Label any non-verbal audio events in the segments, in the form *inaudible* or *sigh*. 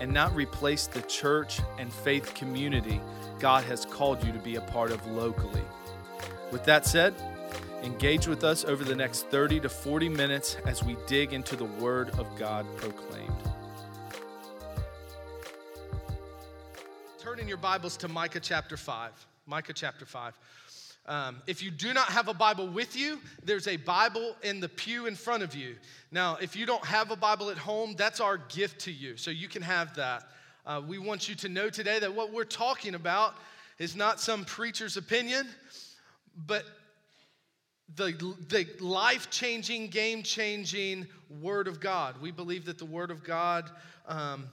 and not replace the church and faith community God has called you to be a part of locally. With that said, engage with us over the next 30 to 40 minutes as we dig into the Word of God proclaimed. Turn in your Bibles to Micah chapter 5. Micah chapter 5. Um, if you do not have a Bible with you, there's a Bible in the pew in front of you. Now, if you don't have a Bible at home, that's our gift to you, so you can have that. Uh, we want you to know today that what we're talking about is not some preacher's opinion, but the, the life changing, game changing Word of God. We believe that the Word of God um,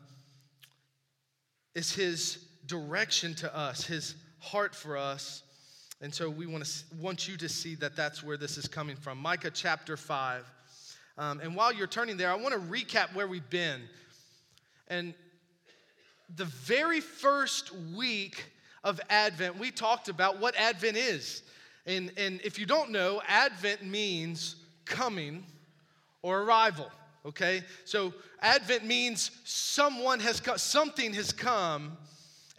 is His direction to us, His heart for us. And so we want, to, want you to see that that's where this is coming from. Micah chapter 5. Um, and while you're turning there, I want to recap where we've been. And the very first week of Advent, we talked about what Advent is. And, and if you don't know, Advent means coming or arrival, okay? So Advent means someone has come, something has come,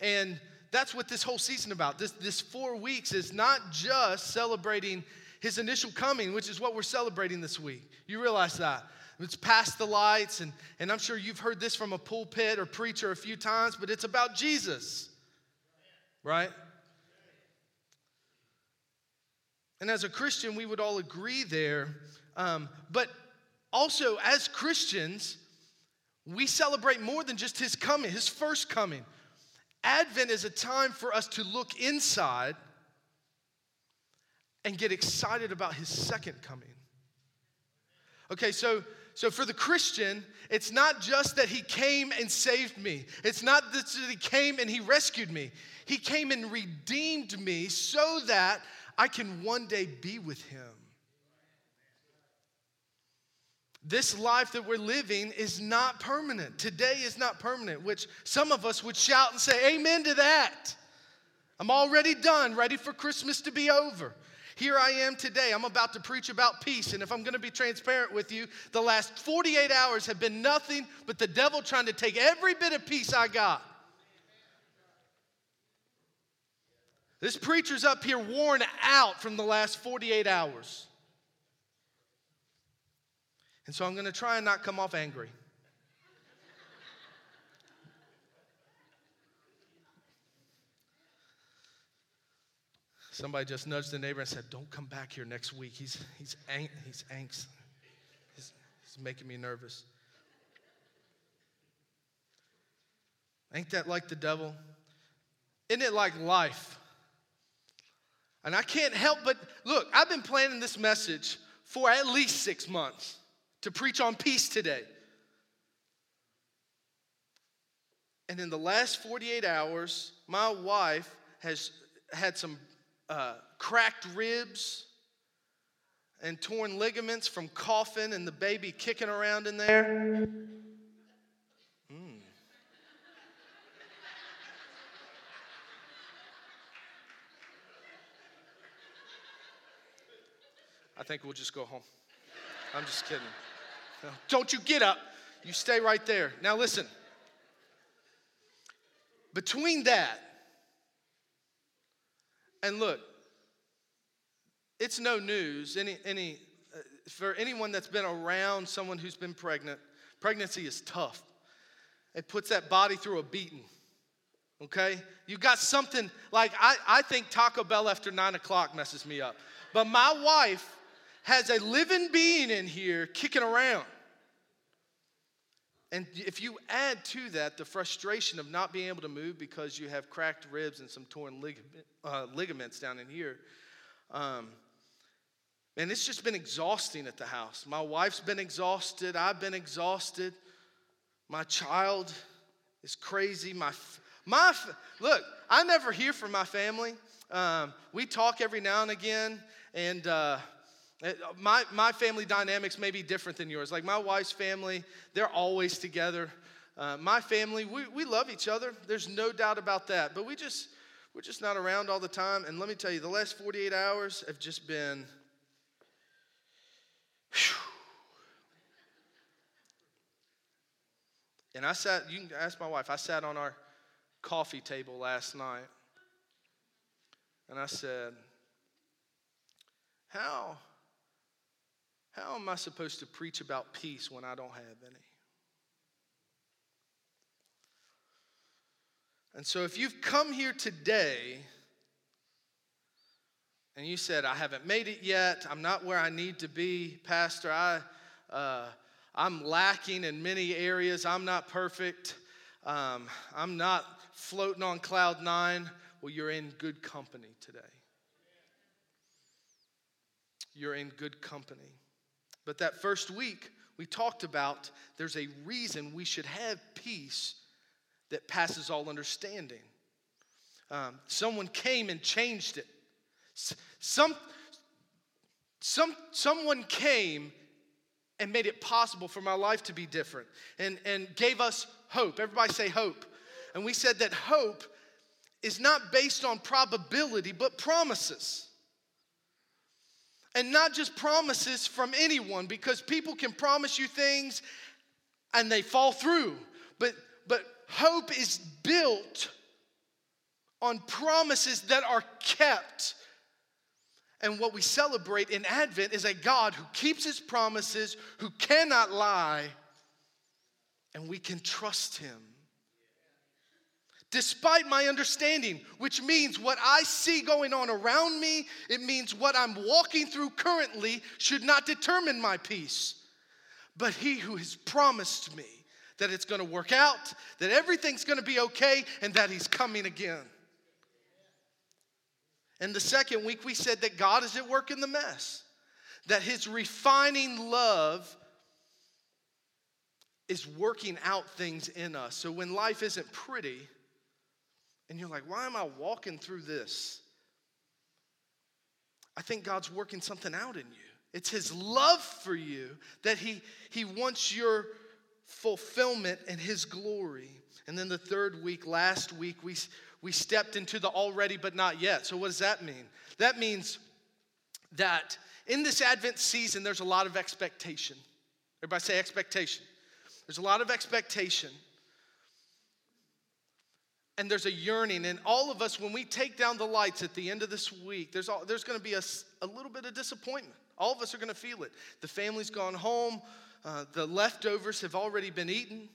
and that's what this whole season about. This, this four weeks is not just celebrating his initial coming, which is what we're celebrating this week. You realize that. It's past the lights, and, and I'm sure you've heard this from a pulpit or preacher a few times, but it's about Jesus, right? And as a Christian, we would all agree there. Um, but also, as Christians, we celebrate more than just his coming, his first coming. Advent is a time for us to look inside and get excited about his second coming. Okay, so so for the Christian, it's not just that he came and saved me. It's not that he came and he rescued me. He came and redeemed me so that I can one day be with him. This life that we're living is not permanent. Today is not permanent, which some of us would shout and say, Amen to that. I'm already done, ready for Christmas to be over. Here I am today. I'm about to preach about peace. And if I'm going to be transparent with you, the last 48 hours have been nothing but the devil trying to take every bit of peace I got. This preacher's up here worn out from the last 48 hours. And so I'm going to try and not come off angry. Somebody just nudged the neighbor and said, Don't come back here next week. He's, he's, ang- he's angst. He's, he's making me nervous. Ain't that like the devil? Isn't it like life? And I can't help but look, I've been planning this message for at least six months to preach on peace today. And in the last 48 hours, my wife has had some uh, cracked ribs and torn ligaments from coughing and the baby kicking around in there. Mm. I think we'll just go home. I'm just kidding. Don't you get up. You stay right there. Now, listen. Between that and look, it's no news. Any, any, uh, for anyone that's been around someone who's been pregnant, pregnancy is tough. It puts that body through a beating. Okay? You got something like I, I think Taco Bell after nine o'clock messes me up. But my wife has a living being in here kicking around. And if you add to that the frustration of not being able to move because you have cracked ribs and some torn ligament, uh, ligaments down in here, um, and it's just been exhausting at the house. My wife's been exhausted. I've been exhausted. My child is crazy. My, My, look, I never hear from my family. Um, we talk every now and again, and uh, my, my family dynamics may be different than yours. Like my wife's family, they're always together. Uh, my family, we, we love each other. There's no doubt about that. But we just, we're just not around all the time. And let me tell you, the last 48 hours have just been. Whew. And I sat, you can ask my wife, I sat on our coffee table last night and I said, How, how am I supposed to preach about peace when I don't have any? And so, if you've come here today and you said, I haven't made it yet, I'm not where I need to be, Pastor, I, uh, I'm lacking in many areas, I'm not perfect, um, I'm not floating on cloud nine, well, you're in good company today. You're in good company. But that first week, we talked about there's a reason we should have peace that passes all understanding. Um, someone came and changed it. Some, some, someone came and made it possible for my life to be different and, and gave us hope. Everybody say hope. And we said that hope is not based on probability, but promises. And not just promises from anyone, because people can promise you things and they fall through. But, but hope is built on promises that are kept. And what we celebrate in Advent is a God who keeps his promises, who cannot lie, and we can trust him. Despite my understanding, which means what I see going on around me, it means what I'm walking through currently should not determine my peace. But he who has promised me that it's going to work out, that everything's going to be okay, and that He's coming again. And the second week, we said that God is at work in the mess, that His refining love is working out things in us. So when life isn't pretty, and you're like, why am I walking through this? I think God's working something out in you. It's His love for you that He, he wants your fulfillment and his glory. And then the third week, last week, we, we stepped into the already but not yet. So, what does that mean? That means that in this Advent season, there's a lot of expectation. Everybody say expectation. There's a lot of expectation. And there's a yearning. And all of us, when we take down the lights at the end of this week, there's, there's going to be a, a little bit of disappointment. All of us are going to feel it. The family's gone home. Uh, the leftovers have already been eaten.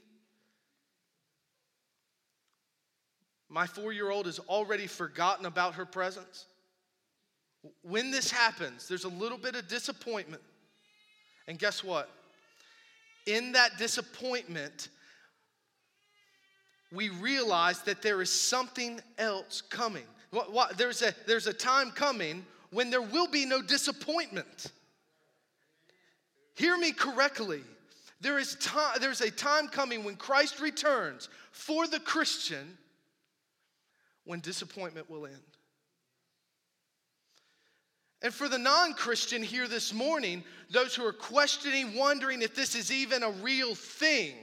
My four year old has already forgotten about her presents. When this happens, there's a little bit of disappointment. And guess what? In that disappointment, we realize that there is something else coming. There's, a, there's a time coming when there will be no disappointment. Hear me correctly. There is time, there's a time coming when Christ returns for the Christian when disappointment will end. And for the non Christian here this morning, those who are questioning, wondering if this is even a real thing,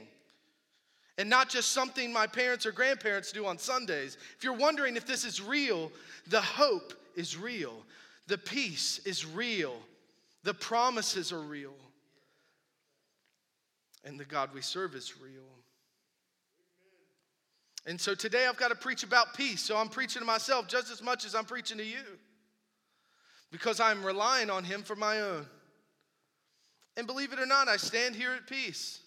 and not just something my parents or grandparents do on Sundays, if you're wondering if this is real, the hope is real, the peace is real, the promises are real and the God we serve is real. And so today I've got to preach about peace. So I'm preaching to myself just as much as I'm preaching to you because I'm relying on Him for my own. And believe it or not, I stand here at peace,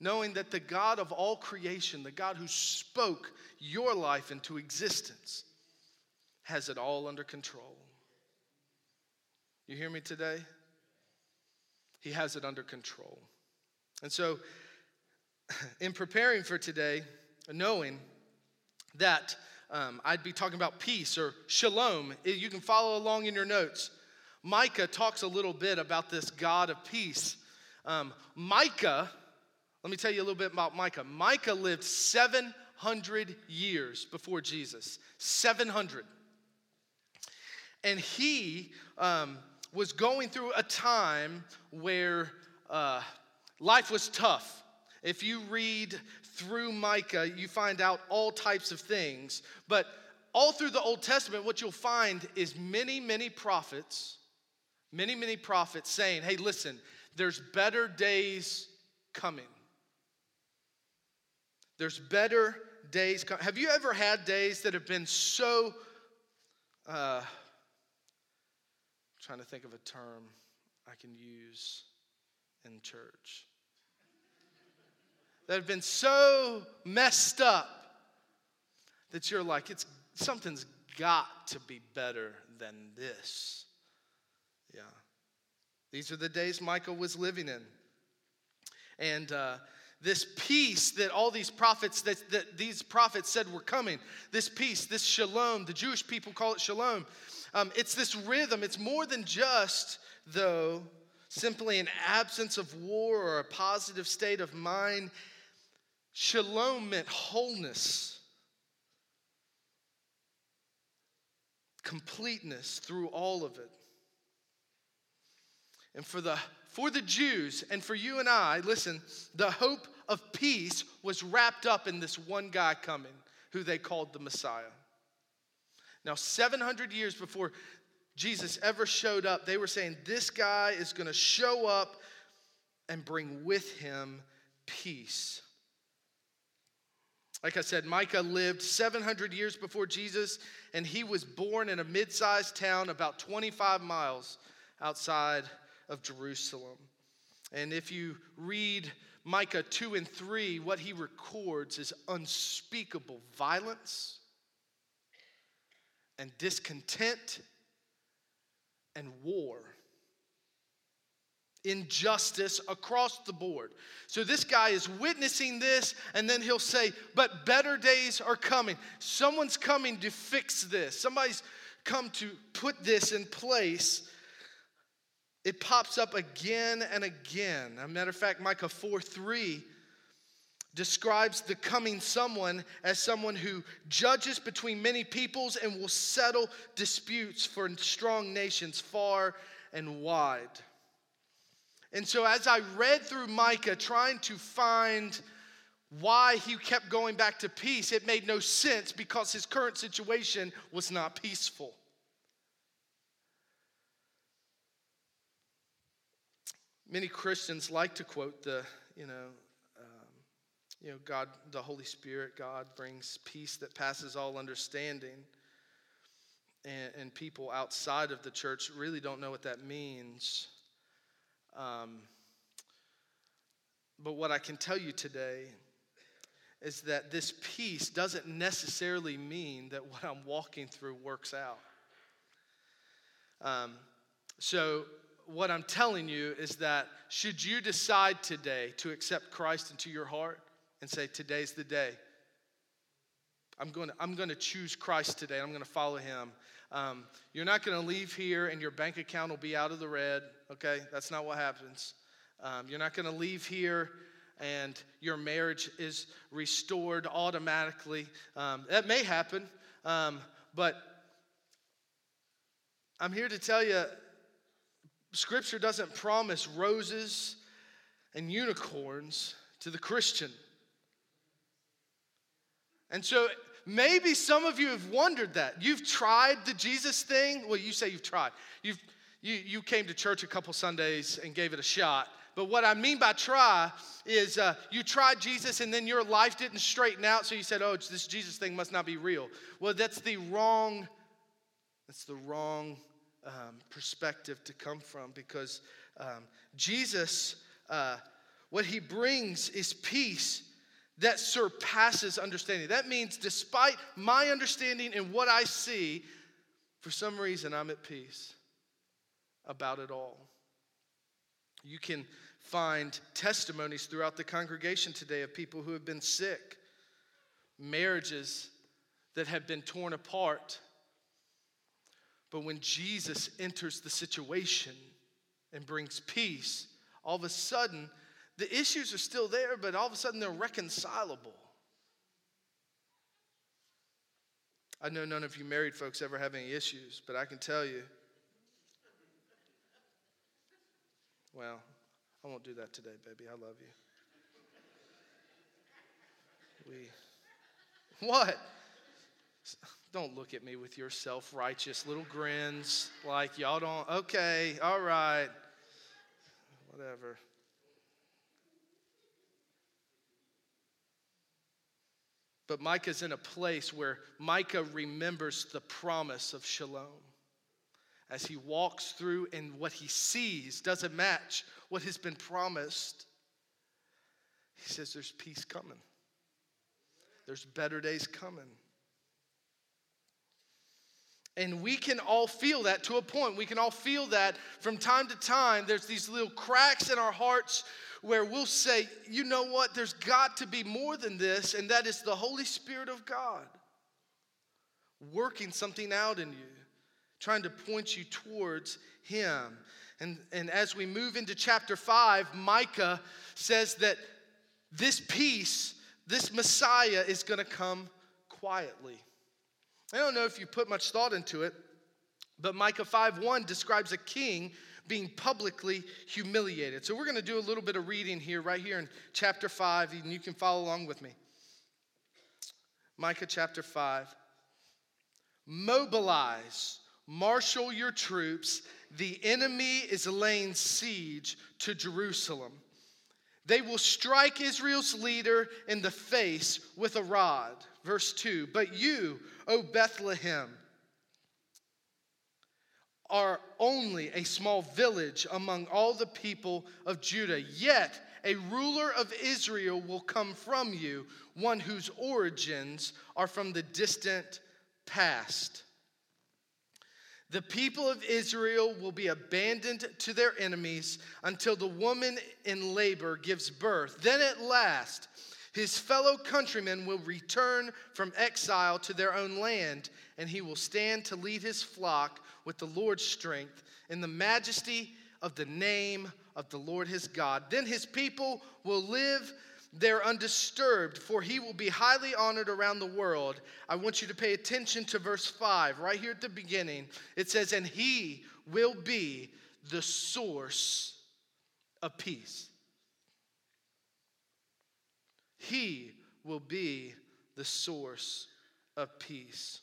knowing that the God of all creation, the God who spoke your life into existence, has it all under control. You hear me today? He has it under control. And so, *laughs* in preparing for today, knowing that um, I'd be talking about peace or shalom, you can follow along in your notes. Micah talks a little bit about this God of peace. Um, Micah, let me tell you a little bit about Micah. Micah lived 700 700 years before Jesus. 700. And he um, was going through a time where uh, life was tough. If you read through Micah, you find out all types of things. But all through the Old Testament, what you'll find is many, many prophets, many, many prophets saying, hey, listen, there's better days coming. There's better days. Have you ever had days that have been so, uh, trying to think of a term I can use in church, that have been so messed up that you're like, it's something's got to be better than this. Yeah. These are the days Micah was living in. And uh, this peace that all these prophets that, that these prophets said were coming, this peace, this shalom, the Jewish people call it shalom. Um, it's this rhythm. It's more than just, though, simply an absence of war or a positive state of mind. Shalom meant wholeness, completeness through all of it. And for the for the Jews and for you and I, listen, the hope of peace was wrapped up in this one guy coming who they called the Messiah. Now, 700 years before Jesus ever showed up, they were saying this guy is going to show up and bring with him peace. Like I said, Micah lived 700 years before Jesus, and he was born in a mid sized town about 25 miles outside of Jerusalem. And if you read Micah 2 and 3, what he records is unspeakable violence and discontent and war. Injustice across the board. So, this guy is witnessing this, and then he'll say, But better days are coming. Someone's coming to fix this. Somebody's come to put this in place. It pops up again and again. As a matter of fact, Micah 4 3 describes the coming someone as someone who judges between many peoples and will settle disputes for strong nations far and wide. And so, as I read through Micah trying to find why he kept going back to peace, it made no sense because his current situation was not peaceful. Many Christians like to quote the, you know, um, you know, God, the Holy Spirit, God brings peace that passes all understanding. And, and people outside of the church really don't know what that means. Um, but what I can tell you today is that this peace doesn't necessarily mean that what I'm walking through works out. Um, so what I'm telling you is that should you decide today to accept Christ into your heart and say, Today's the day, I'm going to, I'm going to choose Christ today, I'm going to follow him. Um, you're not going to leave here and your bank account will be out of the red, okay? That's not what happens. Um, you're not going to leave here and your marriage is restored automatically. Um, that may happen, um, but I'm here to tell you Scripture doesn't promise roses and unicorns to the Christian. And so maybe some of you have wondered that. You've tried the Jesus thing. Well, you say you've tried. You've, you, you came to church a couple Sundays and gave it a shot. But what I mean by try is uh, you tried Jesus and then your life didn't straighten out, so you said, "Oh, this Jesus thing must not be real." Well, that's the wrong. That's the wrong um, perspective to come from because um, Jesus, uh, what he brings is peace that surpasses understanding. That means, despite my understanding and what I see, for some reason I'm at peace about it all. You can find testimonies throughout the congregation today of people who have been sick, marriages that have been torn apart but when Jesus enters the situation and brings peace, all of a sudden, the issues are still there, but all of a sudden they're reconcilable. I know none of you married folks ever have any issues, but I can tell you. Well, I won't do that today, baby. I love you. We. What? Don't look at me with your self righteous little grins like y'all don't. Okay, all right. Whatever. But Micah's in a place where Micah remembers the promise of shalom. As he walks through and what he sees doesn't match what has been promised, he says, There's peace coming, there's better days coming. And we can all feel that to a point. We can all feel that from time to time. There's these little cracks in our hearts where we'll say, you know what, there's got to be more than this, and that is the Holy Spirit of God working something out in you, trying to point you towards Him. And, and as we move into chapter 5, Micah says that this peace, this Messiah is going to come quietly. I don't know if you put much thought into it, but Micah 5:1 describes a king being publicly humiliated. So we're going to do a little bit of reading here, right here in chapter 5, and you can follow along with me. Micah chapter 5. Mobilize, marshal your troops. The enemy is laying siege to Jerusalem. They will strike Israel's leader in the face with a rod. Verse 2 But you, O Bethlehem, are only a small village among all the people of Judah. Yet a ruler of Israel will come from you, one whose origins are from the distant past. The people of Israel will be abandoned to their enemies until the woman in labor gives birth. Then at last, his fellow countrymen will return from exile to their own land, and he will stand to lead his flock with the Lord's strength in the majesty of the name of the Lord his God. Then his people will live there undisturbed, for he will be highly honored around the world. I want you to pay attention to verse 5, right here at the beginning. It says, And he will be the source of peace. He will be the source of peace.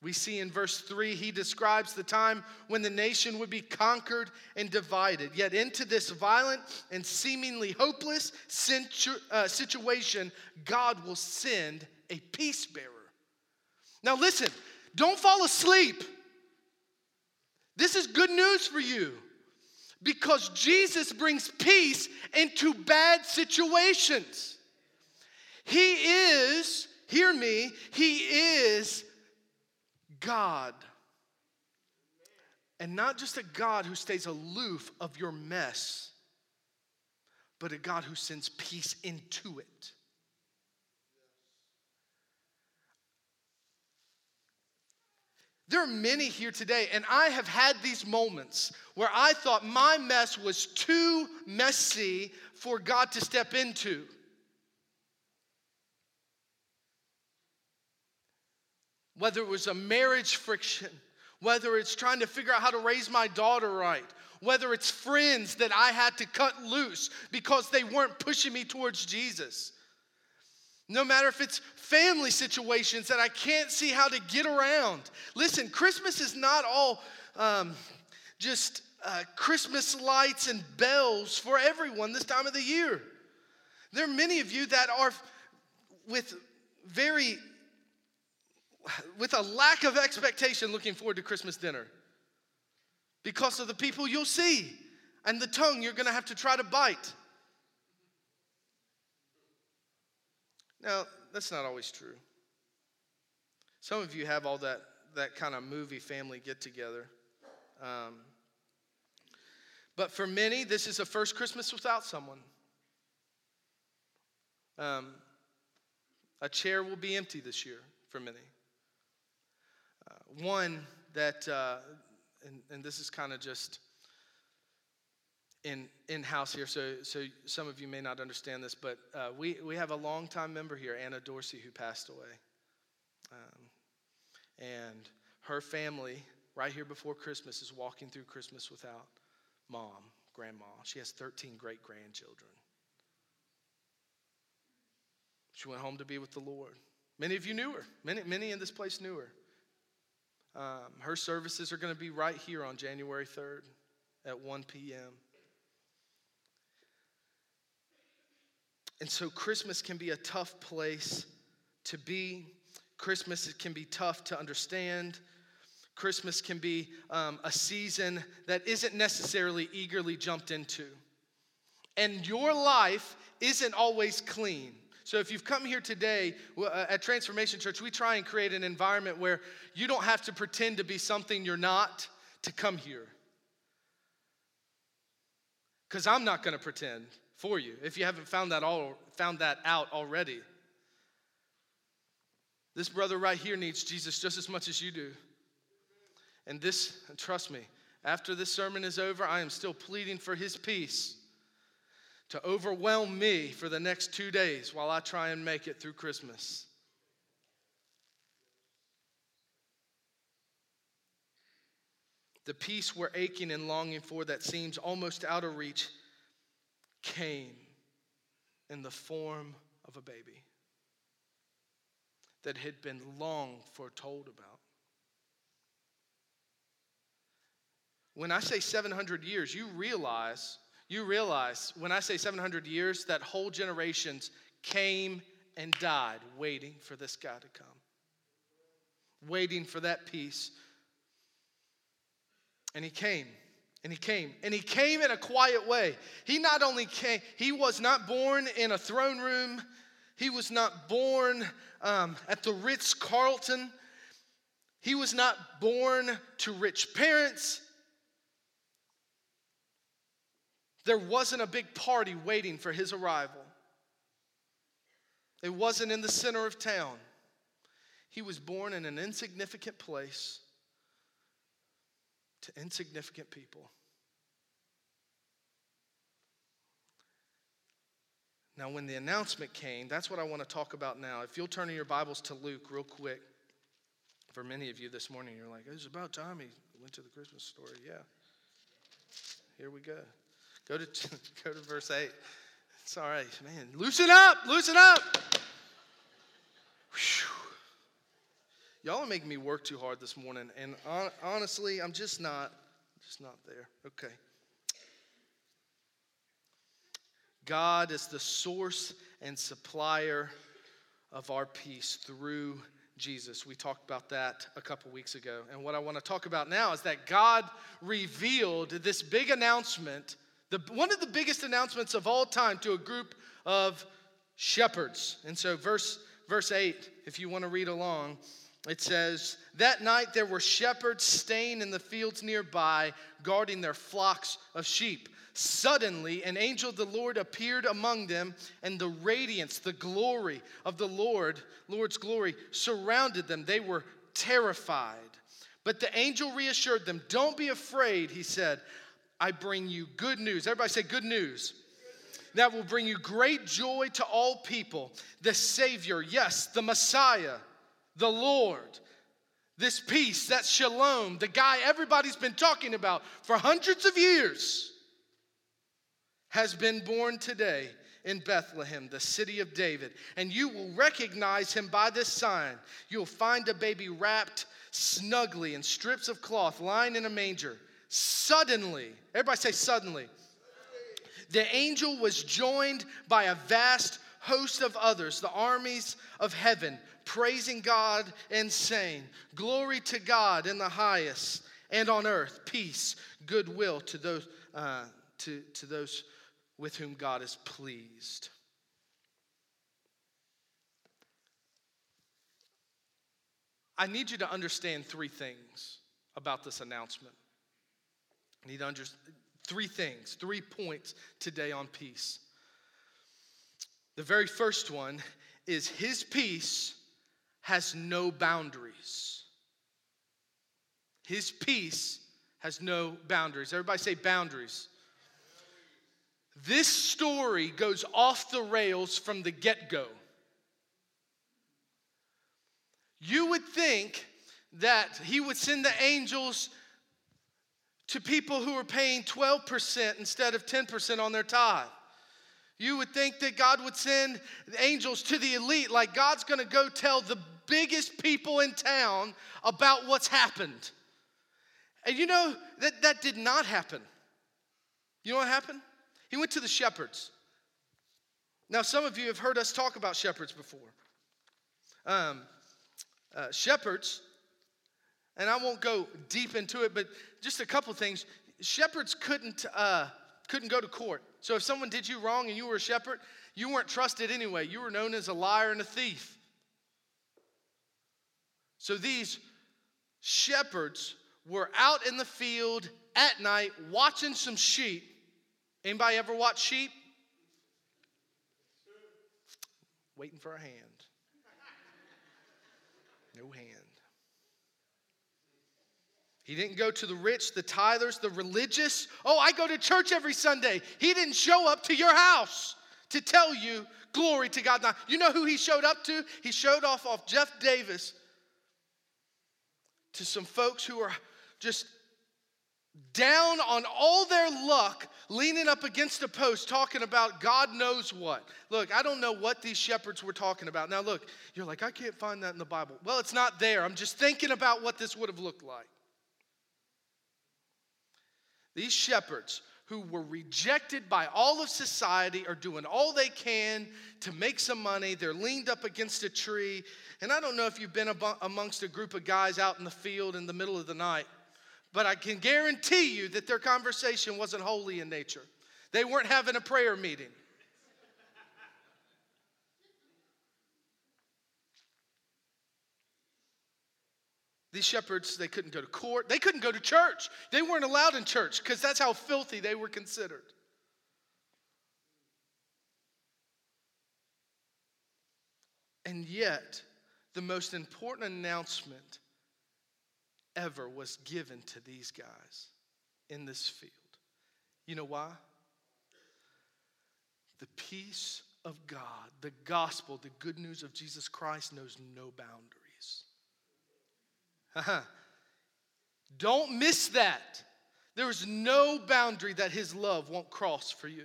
We see in verse 3, he describes the time when the nation would be conquered and divided. Yet, into this violent and seemingly hopeless uh, situation, God will send a peace bearer. Now, listen, don't fall asleep. This is good news for you because Jesus brings peace into bad situations. He is, hear me, He is God. And not just a God who stays aloof of your mess, but a God who sends peace into it. There are many here today, and I have had these moments where I thought my mess was too messy for God to step into. Whether it was a marriage friction, whether it's trying to figure out how to raise my daughter right, whether it's friends that I had to cut loose because they weren't pushing me towards Jesus. No matter if it's family situations that I can't see how to get around. Listen, Christmas is not all um, just uh, Christmas lights and bells for everyone this time of the year. There are many of you that are with very with a lack of expectation looking forward to Christmas dinner because of the people you'll see and the tongue you're going to have to try to bite. Now, that's not always true. Some of you have all that, that kind of movie family get together. Um, but for many, this is a first Christmas without someone. Um, a chair will be empty this year for many. One that, uh, and, and this is kind of just in in house here, so so some of you may not understand this, but uh, we we have a longtime member here, Anna Dorsey, who passed away. Um, And her family, right here before Christmas, is walking through Christmas without mom, grandma. She has 13 great grandchildren. She went home to be with the Lord. Many of you knew her. Many, many in this place knew her. Um, her services are going to be right here on January 3rd at 1 p.m. And so Christmas can be a tough place to be. Christmas can be tough to understand. Christmas can be um, a season that isn't necessarily eagerly jumped into. And your life isn't always clean. So if you've come here today uh, at Transformation Church, we try and create an environment where you don't have to pretend to be something you're not to come here. Because I'm not going to pretend for you if you haven't found that, all, found that out already. This brother right here needs Jesus just as much as you do. And this, trust me, after this sermon is over, I am still pleading for his peace to overwhelm me for the next two days while I try and make it through Christmas. The peace we're aching and longing for that seems almost out of reach came in the form of a baby that had been long foretold about. When I say 700 years, you realize, you realize when I say 700 years, that whole generations came and died waiting for this guy to come, waiting for that peace. And he came. And he came. And he came in a quiet way. He not only came, he was not born in a throne room, he was not born um, at the Ritz Carlton, he was not born to rich parents. There wasn't a big party waiting for his arrival. It wasn't in the center of town. He was born in an insignificant place to insignificant people. Now, when the announcement came, that's what I want to talk about now. If you'll turn in your Bibles to Luke real quick. For many of you this morning, you're like, it's about time he went to the Christmas story. Yeah. Here we go. Go to, *laughs* go to verse 8. It's all right, man. Loosen up, loosen up. Whew. Y'all are making me work too hard this morning, and honestly, I'm just not, just not there. Okay. God is the source and supplier of our peace through Jesus. We talked about that a couple weeks ago. And what I want to talk about now is that God revealed this big announcement, the, one of the biggest announcements of all time to a group of shepherds. And so, verse, verse 8, if you want to read along, it says, That night there were shepherds staying in the fields nearby, guarding their flocks of sheep. Suddenly, an angel of the Lord appeared among them, and the radiance, the glory of the Lord, Lord's glory, surrounded them. They were terrified. But the angel reassured them, Don't be afraid, he said. I bring you good news. Everybody say, Good news. That will bring you great joy to all people. The Savior, yes, the Messiah, the Lord, this peace, that shalom, the guy everybody's been talking about for hundreds of years has been born today in Bethlehem, the city of David. And you will recognize him by this sign. You'll find a baby wrapped snugly in strips of cloth, lying in a manger. Suddenly, everybody say, suddenly. The angel was joined by a vast host of others, the armies of heaven, praising God and saying, Glory to God in the highest, and on earth, peace, goodwill to those, uh, to, to those with whom God is pleased. I need you to understand three things about this announcement. Need to understand three things, three points today on peace. The very first one is his peace has no boundaries. His peace has no boundaries. Everybody say boundaries. This story goes off the rails from the get go. You would think that he would send the angels to people who are paying 12% instead of 10% on their tithe. You would think that God would send angels to the elite, like God's gonna go tell the biggest people in town about what's happened. And you know that that did not happen. You know what happened? He went to the shepherds. Now, some of you have heard us talk about shepherds before. Um, uh, shepherds, and I won't go deep into it, but just a couple things. Shepherds couldn't uh, couldn't go to court. So if someone did you wrong and you were a shepherd, you weren't trusted anyway. You were known as a liar and a thief. So these shepherds were out in the field at night watching some sheep. Anybody ever watch sheep? Waiting for a hand. No hand. He didn't go to the rich, the tithers, the religious. Oh, I go to church every Sunday. He didn't show up to your house to tell you glory to God. Now, you know who he showed up to? He showed off off Jeff Davis to some folks who are just down on all their luck, leaning up against a post, talking about God knows what. Look, I don't know what these shepherds were talking about. Now, look, you're like, I can't find that in the Bible. Well, it's not there. I'm just thinking about what this would have looked like. These shepherds who were rejected by all of society are doing all they can to make some money. They're leaned up against a tree. And I don't know if you've been amongst a group of guys out in the field in the middle of the night but I can guarantee you that their conversation wasn't holy in nature. They weren't having a prayer meeting. These shepherds, they couldn't go to court. They couldn't go to church. They weren't allowed in church because that's how filthy they were considered. And yet, the most important announcement ever was given to these guys in this field. You know why? The peace of God, the gospel, the good news of Jesus Christ knows no boundaries. Uh-huh. Don't miss that. There is no boundary that his love won't cross for you.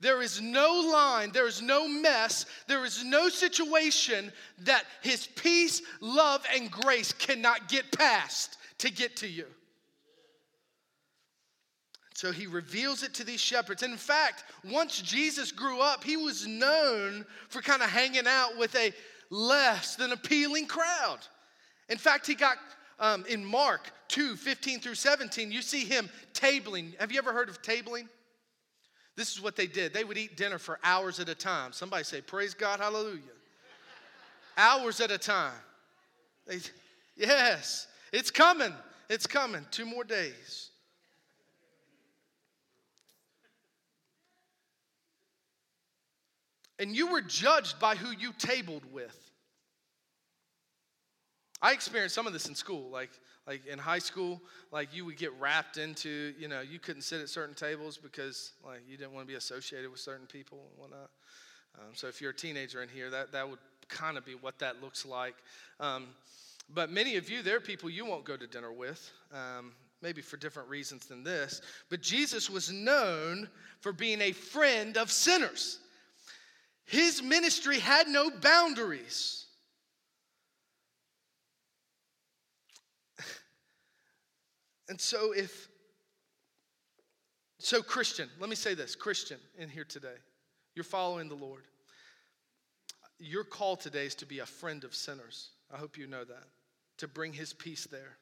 There is no line, there is no mess, there is no situation that his peace, love, and grace cannot get past to get to you. So he reveals it to these shepherds. And in fact, once Jesus grew up, he was known for kind of hanging out with a less than appealing crowd. In fact, he got um, in Mark 2 15 through 17, you see him tabling. Have you ever heard of tabling? This is what they did. They would eat dinner for hours at a time. Somebody say, Praise God, hallelujah. hours at a time. They, yes, it's coming. It's coming. Two more days. And you were judged by who you tabled with. I experienced some of this in school. Like, like in high school, like you would get wrapped into, you know, you couldn't sit at certain tables because like you didn't want to be associated with certain people and whatnot. Um, so if you're a teenager in here, that, that would kind of be what that looks like. Um, but many of you, there are people you won't go to dinner with, um, maybe for different reasons than this. But Jesus was known for being a friend of sinners. His ministry had no boundaries. And so, if, so Christian, let me say this Christian in here today, you're following the Lord. Your call today is to be a friend of sinners. I hope you know that, to bring his peace there.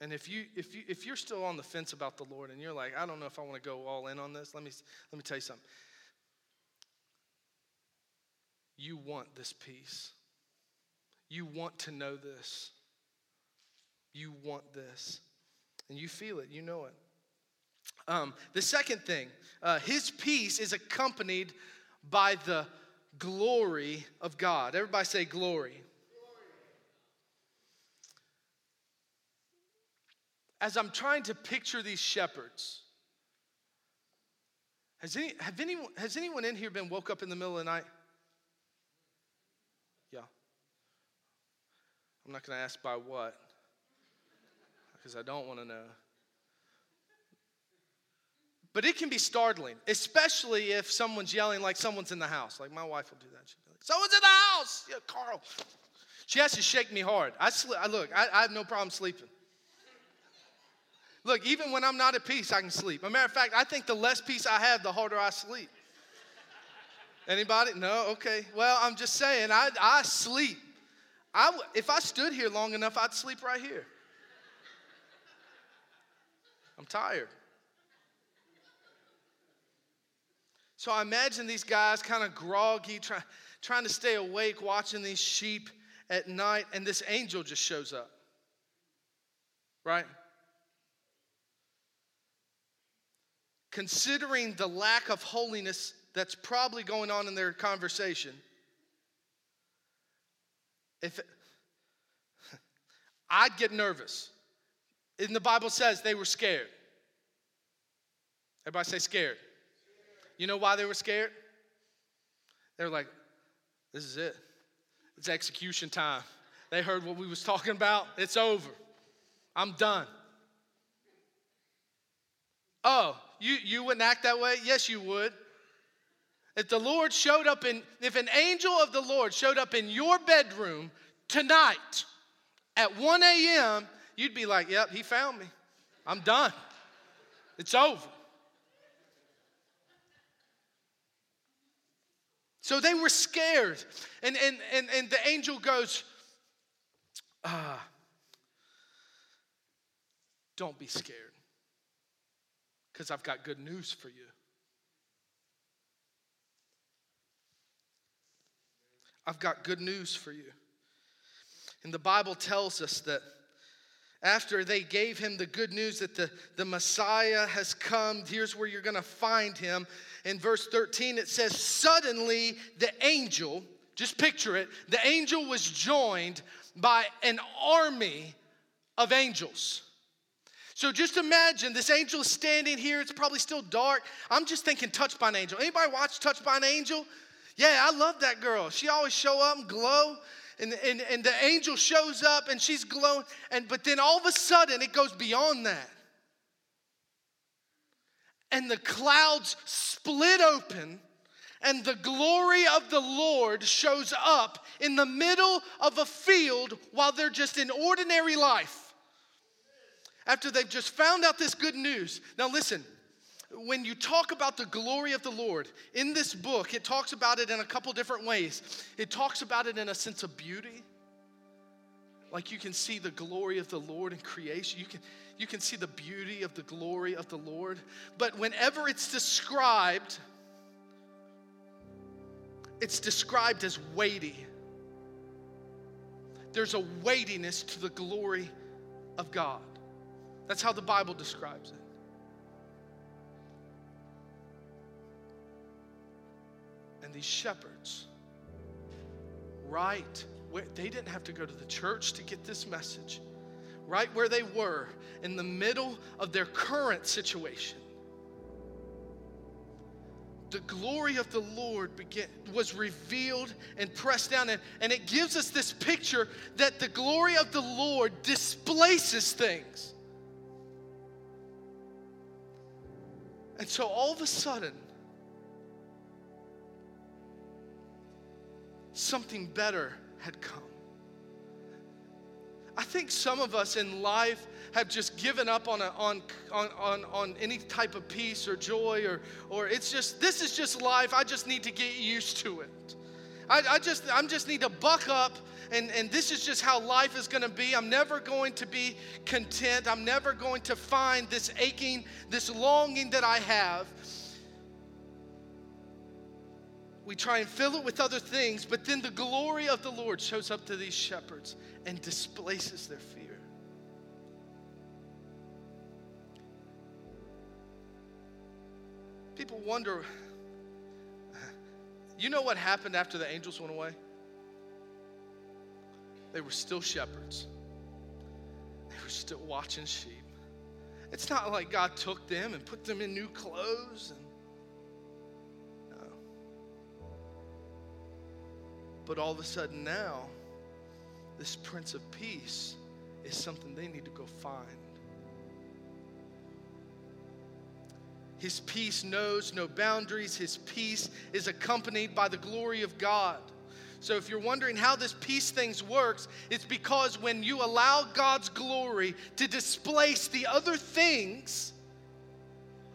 And if you if you if you're still on the fence about the Lord and you're like, I don't know if I want to go all in on this, let me let me tell you something. You want this peace. You want to know this. You want this. And you feel it, you know it. Um, the second thing, uh, his peace is accompanied by the glory of God. Everybody say glory. glory. As I'm trying to picture these shepherds, has, any, have anyone, has anyone in here been woke up in the middle of the night? Yeah. I'm not going to ask by what, because I don't want to know. But it can be startling, especially if someone's yelling like someone's in the house. Like my wife will do that. She'll be like, Someone's in the house! Yeah, Carl. She has to shake me hard. I, sl- I look, I, I have no problem sleeping. Look, even when I'm not at peace, I can sleep. a matter of fact, I think the less peace I have, the harder I sleep. Anybody? No? Okay. Well, I'm just saying, I, I sleep. I, if I stood here long enough, I'd sleep right here. I'm tired. So I imagine these guys kind of groggy, try, trying to stay awake, watching these sheep at night, and this angel just shows up. Right? Considering the lack of holiness that's probably going on in their conversation, if *laughs* I'd get nervous. And the Bible says they were scared. Everybody say scared. You know why they were scared? They were like, this is it. It's execution time. They heard what we was talking about. It's over. I'm done. Oh, you, you wouldn't act that way? Yes, you would. If the Lord showed up in, if an angel of the Lord showed up in your bedroom tonight at 1 a.m., you'd be like, yep, he found me. I'm done. It's over. So they were scared. And, and, and, and the angel goes, ah, don't be scared because I've got good news for you. I've got good news for you. And the Bible tells us that after they gave him the good news that the, the Messiah has come, here's where you're gonna find him. In verse 13, it says, Suddenly the angel, just picture it, the angel was joined by an army of angels. So just imagine this angel is standing here. It's probably still dark. I'm just thinking touched by an angel. Anybody watch Touched by an Angel? Yeah, I love that girl. She always show up and glow. And, and, and the angel shows up and she's glowing. And but then all of a sudden it goes beyond that. And the clouds split open, and the glory of the Lord shows up in the middle of a field while they're just in ordinary life. After they've just found out this good news. Now, listen, when you talk about the glory of the Lord in this book, it talks about it in a couple different ways. It talks about it in a sense of beauty. Like you can see the glory of the Lord in creation. You can, you can see the beauty of the glory of the Lord. But whenever it's described, it's described as weighty. There's a weightiness to the glory of God. That's how the Bible describes it. And these shepherds, right where they didn't have to go to the church to get this message, right where they were in the middle of their current situation. The glory of the Lord began, was revealed and pressed down, and, and it gives us this picture that the glory of the Lord displaces things. And so all of a sudden, something better had come. I think some of us in life have just given up on, a, on, on, on, on any type of peace or joy, or, or it's just, this is just life. I just need to get used to it. I, I just, I'm just need to buck up, and, and this is just how life is going to be. I'm never going to be content. I'm never going to find this aching, this longing that I have we try and fill it with other things, but then the glory of the Lord shows up to these shepherds and displaces their fear. People wonder, you know what happened after the angels went away? They were still shepherds. They were still watching sheep. It's not like God took them and put them in new clothes and But all of a sudden now, this Prince of Peace is something they need to go find. His peace knows no boundaries. His peace is accompanied by the glory of God. So if you're wondering how this peace things works, it's because when you allow God's glory to displace the other things,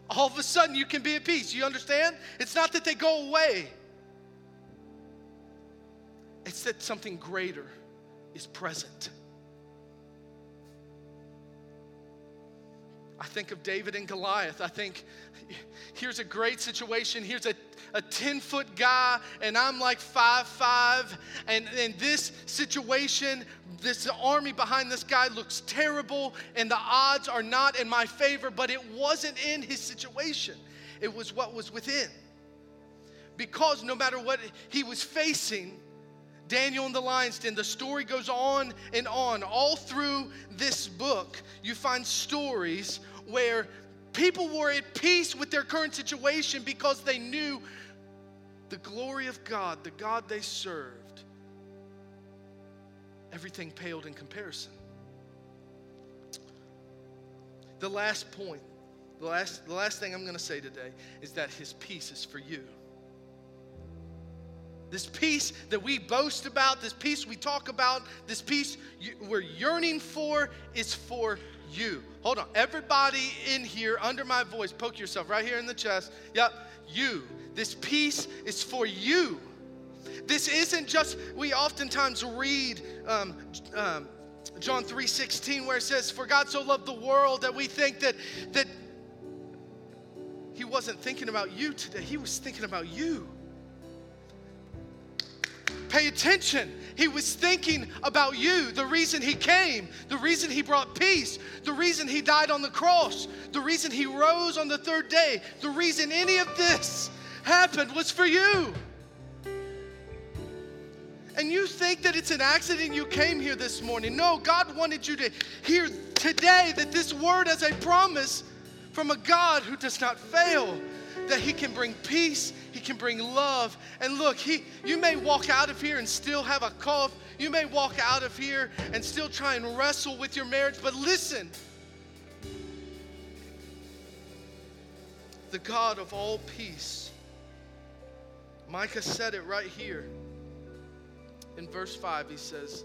all of a sudden you can be at peace. You understand? It's not that they go away. It's that something greater is present. I think of David and Goliath. I think here's a great situation. Here's a, a 10 foot guy, and I'm like five five. And in this situation, this army behind this guy looks terrible, and the odds are not in my favor, but it wasn't in his situation, it was what was within. Because no matter what he was facing, Daniel and the lion's den. The story goes on and on. All through this book, you find stories where people were at peace with their current situation because they knew the glory of God, the God they served. Everything paled in comparison. The last point, the last, the last thing I'm going to say today is that His peace is for you. This peace that we boast about, this peace we talk about, this peace we're yearning for is for you. Hold on. Everybody in here, under my voice, poke yourself right here in the chest. Yep, you. This peace is for you. This isn't just, we oftentimes read um, um, John 3 16, where it says, For God so loved the world that we think that, that He wasn't thinking about you today, He was thinking about you. Pay attention. He was thinking about you, the reason he came, the reason he brought peace, the reason he died on the cross, the reason he rose on the third day, the reason any of this happened was for you. And you think that it's an accident you came here this morning. No, God wanted you to hear today that this word is a promise from a God who does not fail that He can bring peace, He can bring love. And look, He you may walk out of here and still have a cough. You may walk out of here and still try and wrestle with your marriage, but listen. The God of all peace. Micah said it right here. In verse 5, he says,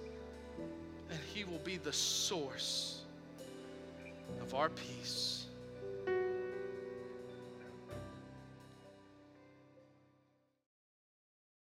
and he will be the source of our peace.